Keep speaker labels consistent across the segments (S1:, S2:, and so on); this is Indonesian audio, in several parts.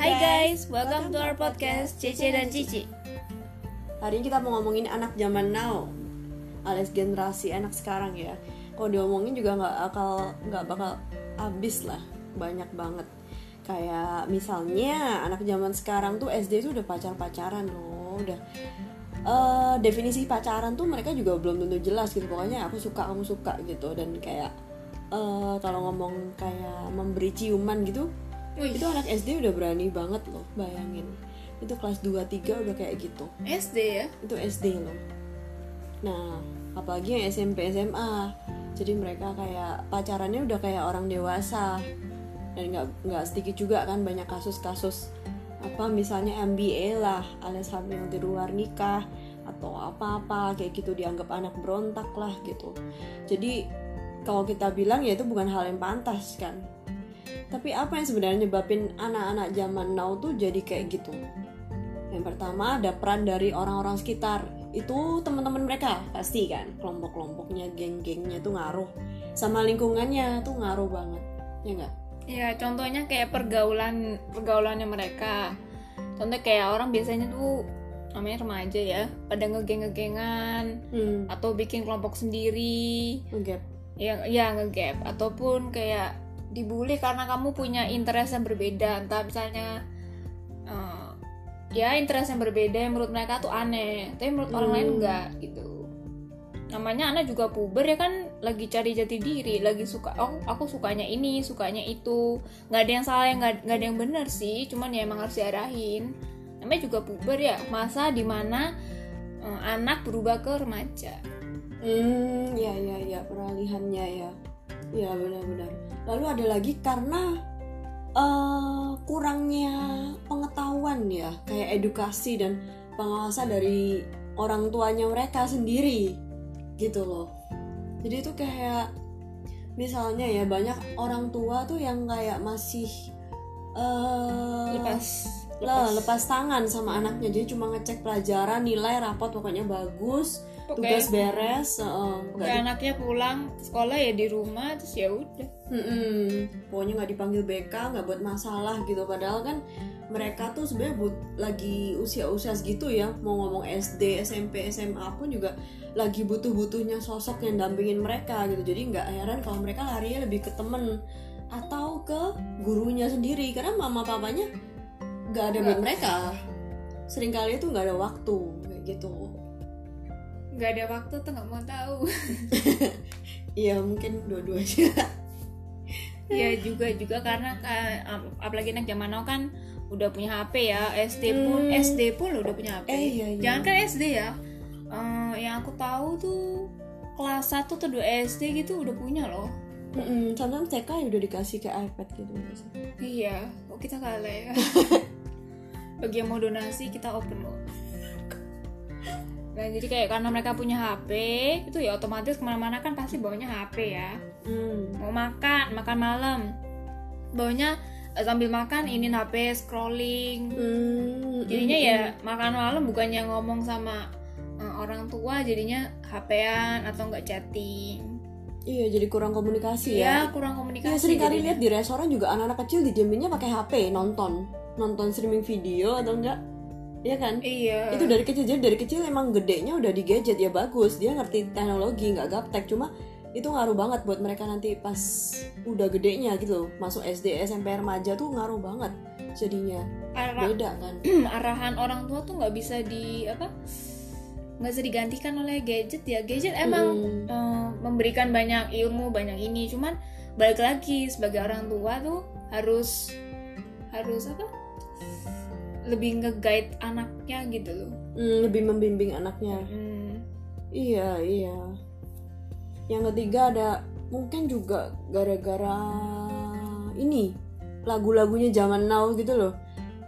S1: Hai guys, welcome to our podcast Cece dan Cici.
S2: Hari ini kita mau ngomongin anak zaman now, alias generasi anak sekarang ya. Kalau diomongin juga nggak akal, nggak bakal habis lah, banyak banget. Kayak misalnya anak zaman sekarang tuh SD tuh udah pacar-pacaran loh, udah eh, definisi pacaran tuh mereka juga belum tentu jelas gitu. Pokoknya aku suka, kamu suka gitu dan kayak eh, kalau ngomong kayak memberi ciuman gitu,
S1: Wih.
S2: itu anak SD udah berani banget loh, bayangin. Itu kelas 2 3 udah kayak gitu.
S1: SD ya?
S2: itu SD loh. Nah apalagi yang SMP SMA jadi mereka kayak pacarannya udah kayak orang dewasa. Dan nggak nggak sedikit juga kan banyak kasus-kasus. Apa misalnya MBA lah alias hamil di luar nikah atau apa-apa kayak gitu dianggap anak berontak lah gitu. Jadi kalau kita bilang ya itu bukan hal yang pantas kan tapi apa yang sebenarnya nyebabin anak-anak zaman now tuh jadi kayak gitu yang pertama ada peran dari orang-orang sekitar. Itu teman-teman mereka pasti kan. Kelompok-kelompoknya, geng-gengnya tuh ngaruh. Sama lingkungannya tuh ngaruh banget. Ya enggak?
S1: Ya contohnya kayak pergaulan pergaulannya mereka. Contohnya kayak orang biasanya tuh namanya remaja ya, pada ngegeng-ngegengan
S2: Hmm,
S1: atau bikin kelompok sendiri,
S2: ngegap.
S1: yang ya ngegap ataupun kayak dibully karena kamu punya interest yang berbeda, entah misalnya eh, ya interest yang berbeda yang menurut mereka tuh aneh, tapi menurut orang lain
S2: Hmm.
S1: enggak gitu. Namanya anak juga puber ya kan lagi cari jati diri, lagi suka oh aku sukanya ini, sukanya itu. nggak ada yang salah, nggak nggak ada yang benar sih, cuman ya emang harus diarahin. Namanya juga puber ya, masa di mana eh, anak berubah ke remaja.
S2: Hmm, ya ya ya peralihannya ya. Ya benar-benar. Lalu ada lagi karena eh kurangnya pengetahuan ya, kayak edukasi dan pengawasan dari orang tuanya mereka sendiri gitu loh. Jadi itu kayak misalnya ya banyak orang tua tuh yang kayak masih eh
S1: Lepas
S2: lah, lepas tangan sama anaknya jadi cuma ngecek pelajaran nilai rapot pokoknya bagus tugas beres heeh, nggak
S1: Kayak anaknya pulang sekolah ya di rumah terus ya udah.
S2: Mm-mm. pokoknya nggak dipanggil BK nggak buat masalah gitu. Padahal kan mereka tuh sebenarnya but lagi usia-usia segitu ya. Mau ngomong SD SMP SMA pun juga lagi butuh-butuhnya sosok yang dampingin mereka gitu. Jadi nggak heran kalau mereka larinya lebih ke temen atau ke gurunya sendiri. Karena mama papanya nggak ada buat mereka. Seringkali itu nggak ada waktu kayak gitu
S1: nggak ada waktu tuh nggak mau tahu.
S2: iya mungkin dua-duanya
S1: ya juga juga karena ka- ap- apalagi anak zaman now kan udah punya HP ya SD pun
S2: Hmm.
S1: SD pun udah punya HP.
S2: Eh, iya, iya.
S1: Jangan kan SD ya. Eh, yang aku tahu tuh kelas 1 atau 2 SD gitu udah punya loh.
S2: Mm-mm, sometimes TK ya udah dikasih kayak iPad gitu.
S1: Iya, kok kita kalah ya. Bagi yang mau donasi kita open loh. Nah, jadi kayak karena mereka punya HP, itu ya otomatis ke mana-mana kan pasti bawanya HP ya.
S2: Hmm.
S1: Mau makan, makan malam, bawanya eh, sambil makan ini HP scrolling.
S2: Hmm,
S1: Jadinya
S2: mm,
S1: ya makan malam bukannya ngomong sama eh, orang tua, jadinya HP-an atau enggak chatting.
S2: Iya, jadi kurang komunikasi
S1: Iya,
S2: ya.
S1: kurang
S2: Iya,
S1: komunikasi.
S2: sering kali lihat di restoran juga anak-anak kecil dijaminnya pakai HP nonton, nonton streaming video atau enggak? Iya kan?
S1: Iya.
S2: Itu dari kecil jadi dari kecil emang gedenya udah di gadget ya bagus. Dia ngerti teknologi, nggak gaptek. Cuma itu ngaruh banget buat mereka nanti pas udah gedenya gitu, masuk SD, SMP, remaja tuh ngaruh banget jadinya.
S1: Arah-
S2: Beda kan?
S1: arahan orang tua tuh nggak bisa di apa nggak bisa digantikan oleh gadget ya gadget emang
S2: Hmm.
S1: eh, memberikan banyak ilmu banyak ini cuman balik lagi sebagai orang tua tuh harus harus apa lebih nge-guide anaknya gitu loh
S2: Hmm, lebih membimbing anaknya.
S1: Hmm,
S2: Iya, iya. Yang ketiga ada mungkin juga gara-gara ini lagu-lagunya zaman now gitu loh.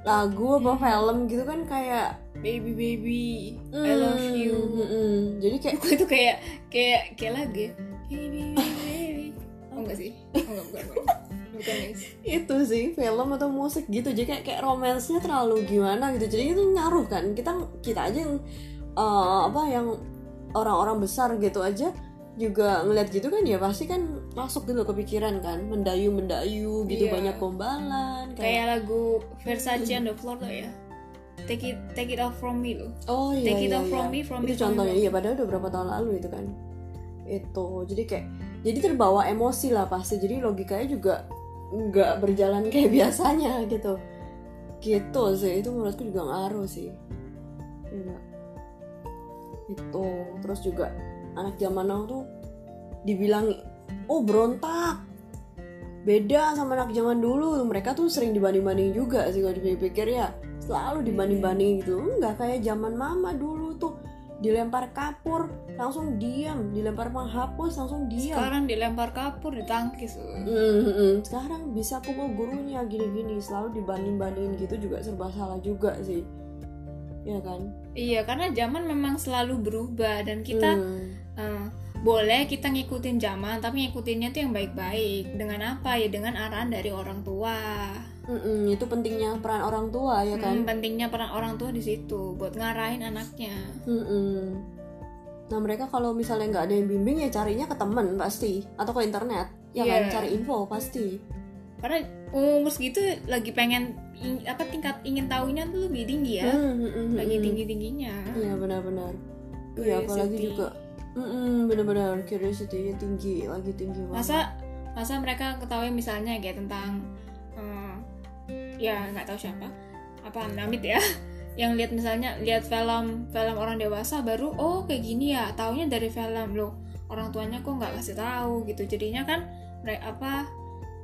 S2: Lagu apa film gitu kan kayak
S1: baby baby I love
S2: mm,
S1: you
S2: mm, mm. Jadi kayak
S1: itu kayak kayak kayak lagu ya baby oh enggak sih oh, enggak bukan bukan bukan guys
S2: itu sih film atau musik gitu. Jadi kayak kayak romansnya terlalu gimana gitu. Jadi itu ngaruh kan. Kita kita aja yang eh, apa yang orang-orang besar gitu aja juga ngeliat gitu kan ya pasti kan masuk gitu kepikiran kan mendayu mendayu gitu
S1: Iya.
S2: banyak gombalan kayak
S1: kayak lagu Versace on the floor ya take it take it off from me tuh
S2: oh iya
S1: Take it
S2: iya,
S1: off from
S2: iya.
S1: me, from
S2: itu
S1: me, from
S2: contohnya iya padahal udah berapa tahun lalu itu kan itu jadi kayak jadi terbawa emosi lah pasti. Jadi logikanya juga nggak berjalan kayak biasanya gitu. Gitu sih. Itu menurutku juga ngaruh sih. Iya. itu. Terus juga anak zaman now tuh dibilang oh berontak. Beda sama anak zaman dulu. Mereka tuh sering dibanding-banding juga sih kalau dipikir ya. Selalu dibanding-banding gitu. Nggak kayak zaman mama dulu dilempar kapur langsung diam. Dilempar penghapus langsung diam.
S1: Sekarang dilempar kapur ditangkis.
S2: Mm-mm. sekarang bisa pukul gurunya gini-gini. Selalu dibanding-bandingin gitu juga serba salah juga sih. Ya kan?
S1: Iya karena zaman memang selalu berubah dan kita
S2: Hmm.
S1: eh, boleh kita ngikutin zaman tapi ngikutinnya tuh yang baik-baik. Dengan apa ya? Dengan arahan dari orang tua
S2: Mm-mm, itu pentingnya peran orang tua ya kan
S1: Hmm, pentingnya peran orang tua di situ buat ngarahin anaknya
S2: Mm-mm. Nah mereka kalau misalnya nggak ada yang bimbing ya carinya ke temen pasti atau ke internet ya kan
S1: Iya.
S2: cari info pasti.
S1: karena umur segitu lagi pengen ing- apa tingkat ingin tahunya tuh lebih tinggi ya
S2: Hmm, mm, mm,
S1: lagi
S2: mm.
S1: tinggi tingginya
S2: Iya benar-benar. Iya apalagi juga mm, benar-benar curiosity-nya tinggi lagi tinggi banget.
S1: masa masa mereka ketahui misalnya kayak tentang ya nggak tahu siapa. Apa Namit ya? Yang lihat misalnya lihat film film orang dewasa baru oh kayak gini ya. Taunya dari film. Loh orang tuanya kok nggak kasih tahu gitu. Jadinya kan mereka apa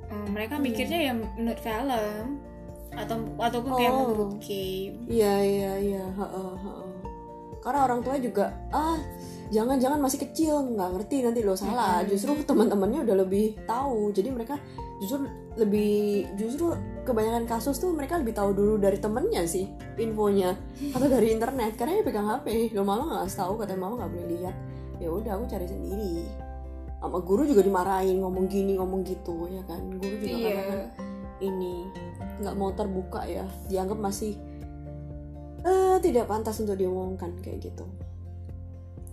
S1: eh, mereka
S2: Hmm.
S1: mikirnya ya menurut film atau ataupun kayak
S2: Oh.
S1: menurut game.
S2: Iya iya iya. Karena orang tua juga ah jangan-jangan masih kecil. Nggak ngerti nanti lo salah. Justru teman-temannya udah lebih tahu. Jadi mereka justru lebih justru kebanyakan kasus tuh mereka lebih tahu dulu dari temennya sih infonya. Atau dari internet. Karena dia pegang HP lo mama nggak tahu. Katanya mama nggak boleh lihat. Ya udah aku cari sendiri. Sama guru juga dimarahin ngomong gini ngomong gitu ya kan? Guru juga kadang kan ini nggak mau terbuka ya. Dianggap masih tidak pantas untuk diomongkan kayak gitu.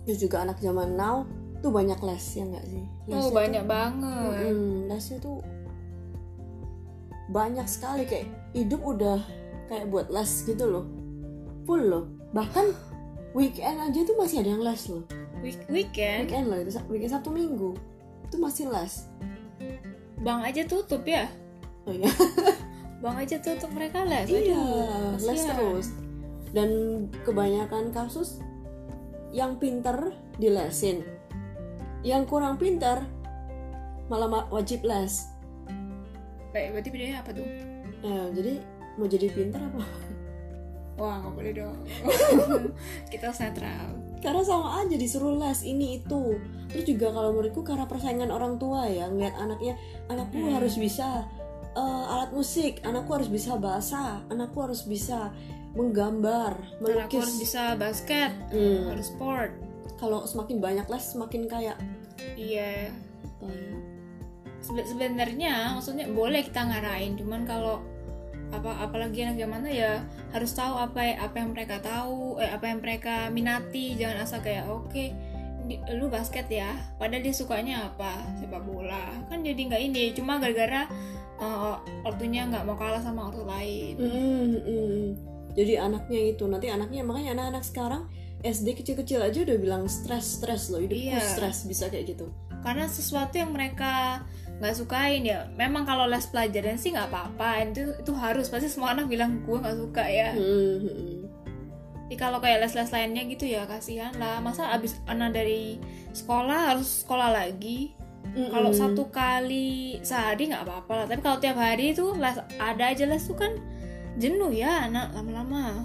S2: Terus juga anak zaman now tuh banyak les ya nggak sih?
S1: Oh
S2: Lesnya
S1: banyak
S2: tuh,
S1: banget.
S2: Mm-mm, lesnya tuh banyak sekali. Kayak hidup udah kayak buat les gitu loh. Full loh. Bahkan weekend aja tuh masih ada yang les loh.
S1: Week- weekend?
S2: Weekend loh itu weekend sabtu minggu. Itu masih les.
S1: Bang aja tutup ya?
S2: Oh iya.
S1: Bang aja tutup mereka les
S2: iya
S1: Aduh,
S2: les terus dan kebanyakan kasus yang pinter dilesin. Yang kurang pinter malah ma- wajib les.
S1: Baik, berarti bedanya apa tuh?
S2: Eh, jadi mau jadi pinter apa?
S1: Wah nggak boleh dong. Kita netral.
S2: Karena sama aja disuruh les ini itu. Terus juga kalau menurutku karena persaingan orang tua ya ngeliat anaknya anakku
S1: Hmm.
S2: harus bisa eh, alat musik anakku harus bisa bahasa anakku harus bisa menggambar
S1: Dan aku
S2: melukis.
S1: harus bisa basket
S2: Hmm.
S1: harus sport.
S2: Kalau semakin banyak les semakin kayak
S1: iya.
S2: Ya
S1: Sebe- sebenarnya maksudnya boleh kita ngarahin cuman kalau apa apalagi anak zaman ya harus tahu apa apa yang mereka tahu eh, apa yang mereka minati. Jangan asal kayak oke di- lu basket ya padahal dia sukanya apa? Sepak bola. Kan jadi nggak ini cuma gara-gara eh, ortunya nggak mau kalah sama ortu lain.
S2: Mm, mm. Jadi anaknya itu nanti anaknya makanya anak-anak sekarang SD kecil-kecil aja udah bilang stres stres loh hidupku
S1: Iya.
S2: stres bisa kayak gitu
S1: karena sesuatu yang mereka nggak sukain ya memang kalau les pelajaran sih nggak apa-apa itu itu harus pasti semua anak bilang gue nggak suka ya
S2: Mm, mm.
S1: Tapi kalau kayak les-les lainnya gitu ya kasihan lah masa abis anak dari sekolah harus sekolah lagi
S2: Mm,
S1: kalau
S2: mm.
S1: satu kali sehari nggak apa-apa lah tapi kalau tiap hari itu les ada aja les tuh kan jenuh ya anak lama-lama.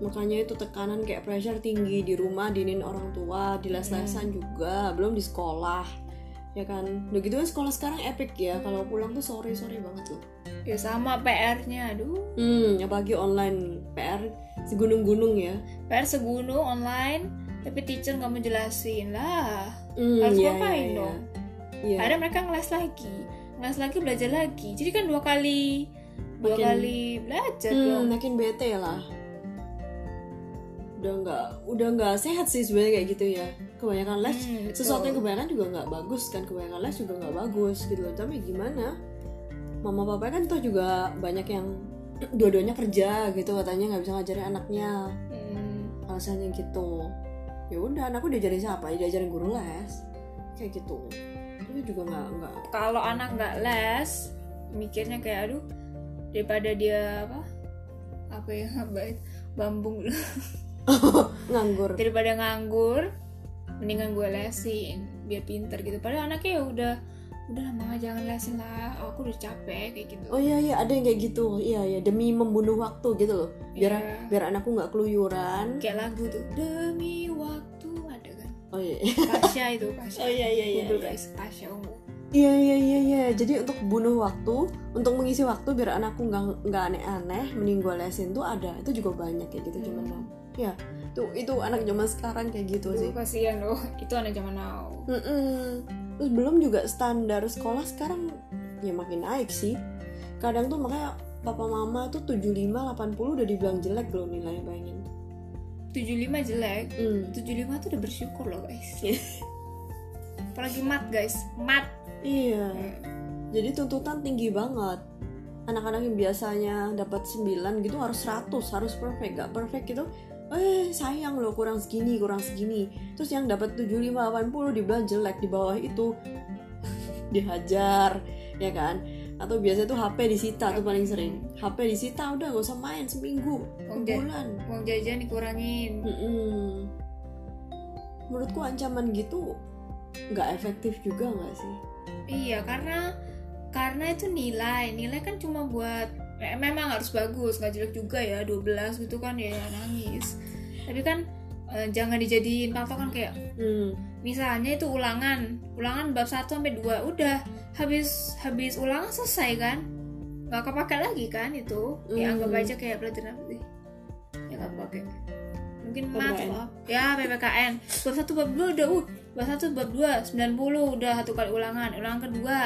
S2: Makanya itu tekanan kayak pressure tinggi di rumah dinin orang tua di les-lesan juga belum di sekolah ya kan? Udah gitu kan sekolah sekarang epic ya kalau pulang tuh sore sore banget loh
S1: ya sama PR-nya aduh.
S2: Hmm apalagi online. PR segunung-gunung ya.
S1: PR segunung online tapi teacher nggak mau jelasin lah.
S2: Hmm,
S1: harus
S2: iya,
S1: ngapain
S2: iya,
S1: dong?
S2: Iya.
S1: ada mereka ngeles lagi ngeles lagi belajar lagi. Jadi kan dua kali dua
S2: Makin-
S1: kali belajar
S2: Hmm,
S1: dong.
S2: makin bete lah. Udah nggak udah nggak sehat sih sebenarnya kayak gitu ya. Kebanyakan les
S1: Hmm, betul.
S2: sesuatu yang kebanyakan juga nggak bagus kan. Kebanyakan les juga nggak bagus gitu loh. Tapi gimana? Mama papa kan tuh juga banyak yang dua-duanya kerja gitu katanya nggak bisa ngajarin anaknya.
S1: Hmm,
S2: alasannya gitu. Ya udah anakku diajarin siapa? Ya diajarin guru les. Kayak gitu. Itu juga nggak nggak
S1: kalau anak nggak les mikirnya kayak aduh daripada dia apa? Apa yang baik bambung.
S2: Nganggur.
S1: Daripada nganggur mendingan gue lesin biar pinter gitu. Padahal anaknya ya udah udah lah mama jangan lesin lah. Aku udah capek kayak gitu.
S2: Oh iya iya ada yang kayak gitu. Iya iya demi membunuh waktu gitu loh. Biar
S1: Iya.
S2: biar anakku nggak keluyuran.
S1: Kayak lagu tuh demi waktu ada kan?
S2: Oh iya.
S1: Pasha itu Pasha
S2: oh iya iya iya iya.
S1: guys. Pasha ungu
S2: Iya iya iya iya. Jadi untuk bunuh waktu, untuk mengisi waktu biar anakku nggak nggak aneh-aneh, mending gue lesin tuh ada. Itu juga banyak kayak gitu cuman
S1: Hmm.
S2: Ya, tuh itu anak zaman sekarang kayak gitu sih.
S1: Duh, kasihan loh itu anak zaman now
S2: Mm-mm. Terus belum juga standar sekolah sekarang ya makin naik sih. Kadang tuh makanya papa mama tuh 75 80 udah dibilang jelek loh nilainya bayangin.
S1: 75 jelek
S2: Hmm.
S1: 75 tuh udah bersyukur loh guys apalagi mat guys mat
S2: Iya. Jadi tuntutan tinggi banget. Anak-anak yang biasanya dapat 9 gitu harus 100, harus perfect. Gak perfect gitu, eh sayang loh kurang segini, kurang segini. Terus yang dapat 75 80 dibilang jelek di bawah itu dihajar, ya kan? Atau biasanya tuh HP disita tuh paling sering. HP disita udah gak usah main seminggu,
S1: Uang
S2: sebulan.
S1: uang jajan dikurangin
S2: Mm-mm. Menurutku ancaman gitu nggak efektif juga nggak sih?
S1: Iya karena karena itu nilai nilai kan cuma buat eh, memang harus bagus nggak jelek juga ya 12 gitu kan ya nangis tapi kan eh, jangan dijadiin patokan kayak
S2: Hmm.
S1: misalnya itu ulangan ulangan bab 1 sampai 2 udah habis habis ulangan selesai kan nggak kepake lagi kan itu ya
S2: Hmm.
S1: anggap aja kayak pelajaran sih ya nggak kepake mungkin
S2: PPKN.
S1: maaf. ya PPKN bab 1 bab 2 udah uh bab 1 bab 2 90 udah satu kali ulangan ulangan kedua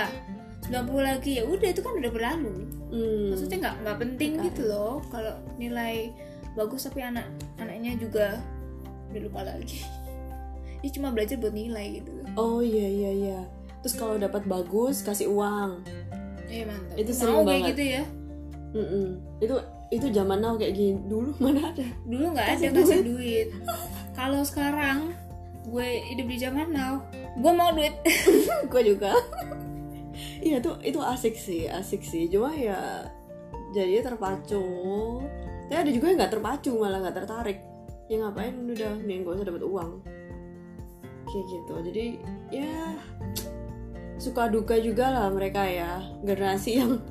S1: 90 lagi ya udah itu kan udah berlalu
S2: Hmm.
S1: maksudnya nggak nggak penting
S2: PPKN.
S1: gitu loh kalau nilai bagus tapi anak anaknya juga udah lupa lagi dia cuma belajar buat nilai gitu
S2: Oh iya iya iya. Terus kalau dapat bagus kasih uang.
S1: Iya mantap.
S2: Itu
S1: Mau
S2: sering
S1: kayak
S2: banget.
S1: gitu ya.
S2: Mm-mm. Itu itu zaman now kayak gini. Dulu mana ada?
S1: Dulu nggak ada
S2: Kasih
S1: kasih duit. Kalau sekarang gue hidup di zaman now, gue mau duit.
S2: Gue juga. Iya tuh itu asik sih, asik sih. Cuma ya jadi terpacu. Tapi ada juga yang nggak terpacu malah nggak tertarik. Ya ngapain udah nih gue usah dapat uang. Kayak gitu. Jadi ya suka duka juga lah mereka ya generasi yang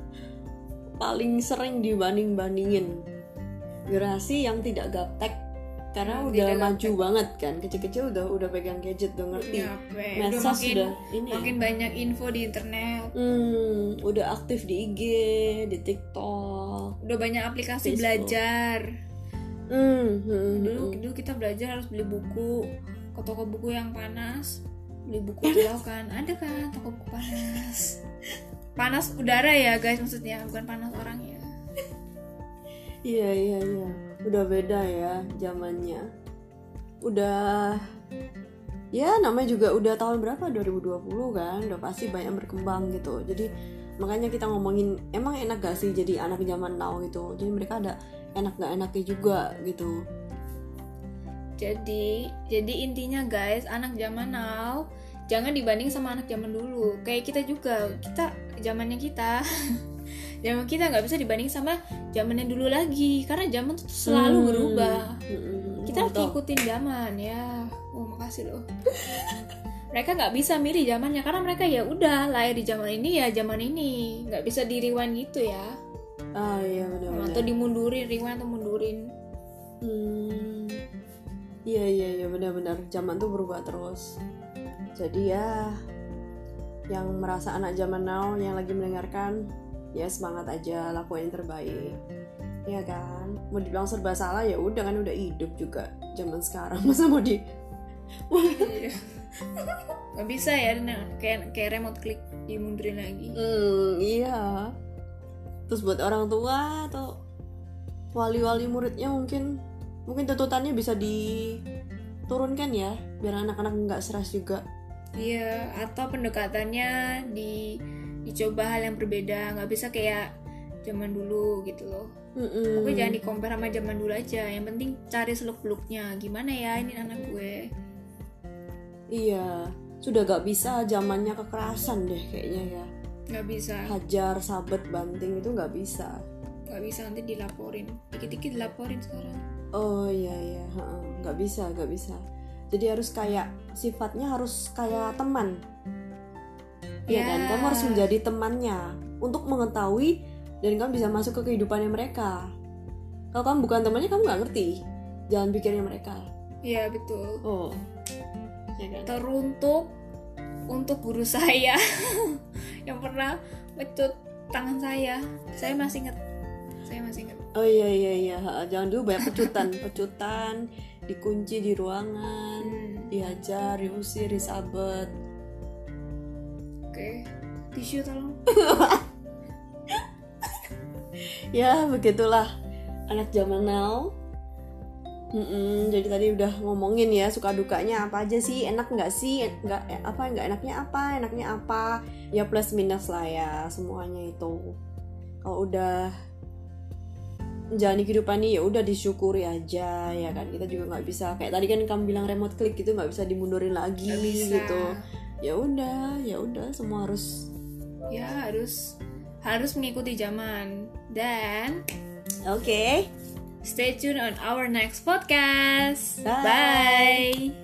S2: paling sering dibanding bandingin generasi yang tidak gaptek karena
S1: Yang
S2: udah maju banget kan kecil-kecil udah udah pegang gadget udah ngerti
S1: Nyampe. Udah
S2: medsos
S1: makin
S2: udah ini ya.
S1: makin banyak info di internet.
S2: Hmm, udah aktif di IG, di TikTok.
S1: Udah banyak aplikasi
S2: Facebook.
S1: belajar.
S2: Hmm, hmm,
S1: Dulu
S2: hmm.
S1: dulu kita belajar harus beli buku ke toko buku yang panas. Beli buku pulau kan. Ada kan toko buku panas. Panas udara ya guys maksudnya bukan panas orangnya.
S2: Iya iya iya, udah beda ya zamannya. Udah ya namanya juga udah tahun berapa 2020 kan, udah pasti banyak berkembang gitu. Jadi makanya kita ngomongin emang enak gak sih jadi anak zaman now gitu. Jadi mereka ada enak gak enaknya juga gitu.
S1: Jadi, jadi intinya guys, anak zaman now jangan dibanding sama anak zaman dulu. Kayak kita juga, kita zamannya kita, zaman kita nggak bisa dibanding sama zamannya dulu lagi, karena zaman tuh selalu
S2: Hmm.
S1: berubah.
S2: Hmm,
S1: Kita harus ngikutin zaman ya. Oh makasih loh. mereka nggak bisa milih zamannya karena mereka ya udah lahir di zaman ini ya zaman ini nggak bisa di rewind gitu ya
S2: Ah iya benar.
S1: atau dimundurin rewind atau mundurin
S2: Hmm, iya iya iya benar-benar zaman tuh berubah terus. Jadi ya, yang merasa anak zaman now yang lagi mendengarkan, ya semangat aja lakuin yang terbaik. Ya kan, mau dibilang serba salah ya udah kan udah hidup juga zaman sekarang masa mau di
S1: Iya. nggak bisa ya nah, kayak kayak remote click dimundurin lagi
S2: Hmm, iya. Terus buat orang tua atau wali-wali muridnya mungkin mungkin tuntutannya bisa diturunkan ya biar anak-anak nggak stres juga
S1: Iya, atau pendekatannya di dicoba hal yang berbeda, nggak bisa kayak zaman dulu gitu loh.
S2: Mm-mm.
S1: Pokoknya jangan di compare sama zaman dulu aja. Yang penting cari seluk beluknya. Gimana ya ini anak gue?
S2: iya sudah gak bisa zamannya kekerasan deh kayaknya ya
S1: Nggak bisa,
S2: hajar sabet banting itu nggak bisa
S1: nggak bisa nanti dilaporin. Dikit-dikit dilaporin sekarang.
S2: oh iya iya nggak bisa nggak bisa jadi harus kayak sifatnya harus kayak teman ya
S1: Ya.
S2: kan kamu harus menjadi temannya untuk mengetahui dan kamu bisa masuk ke kehidupannya mereka kalau kamu bukan temannya kamu nggak ngerti jangan pikirnya mereka
S1: Iya betul.
S2: oh ya kan
S1: Teruntuk untuk guru saya yang pernah mecut tangan saya. Saya masih inget. Saya masih inget.
S2: oh iya iya iya. Jangan dulu banyak pecutan. Pecutan dikunci di ruangan
S1: Hmm,
S2: dihajar diusir disabet.
S1: Oke. Tisu tolong.
S2: ya begitulah. Anak zaman now. Mm-mm, jadi tadi udah ngomongin ya suka dukanya apa aja sih? Enak nggak sih? Nggak eh, apa nggak enaknya apa? Enaknya apa? Ya plus minus lah ya semuanya itu. Kalau udah menjalani kehidupan ini ya udah disyukuri aja ya kan kita juga nggak bisa kayak tadi kan kamu bilang remote click gitu nggak bisa dimundurin lagi
S1: bisa.
S2: gitu ya udah ya udah semua harus
S1: Ya harus harus mengikuti zaman dan
S2: oke
S1: stay tune on our next podcast.
S2: Bye.
S1: Bye.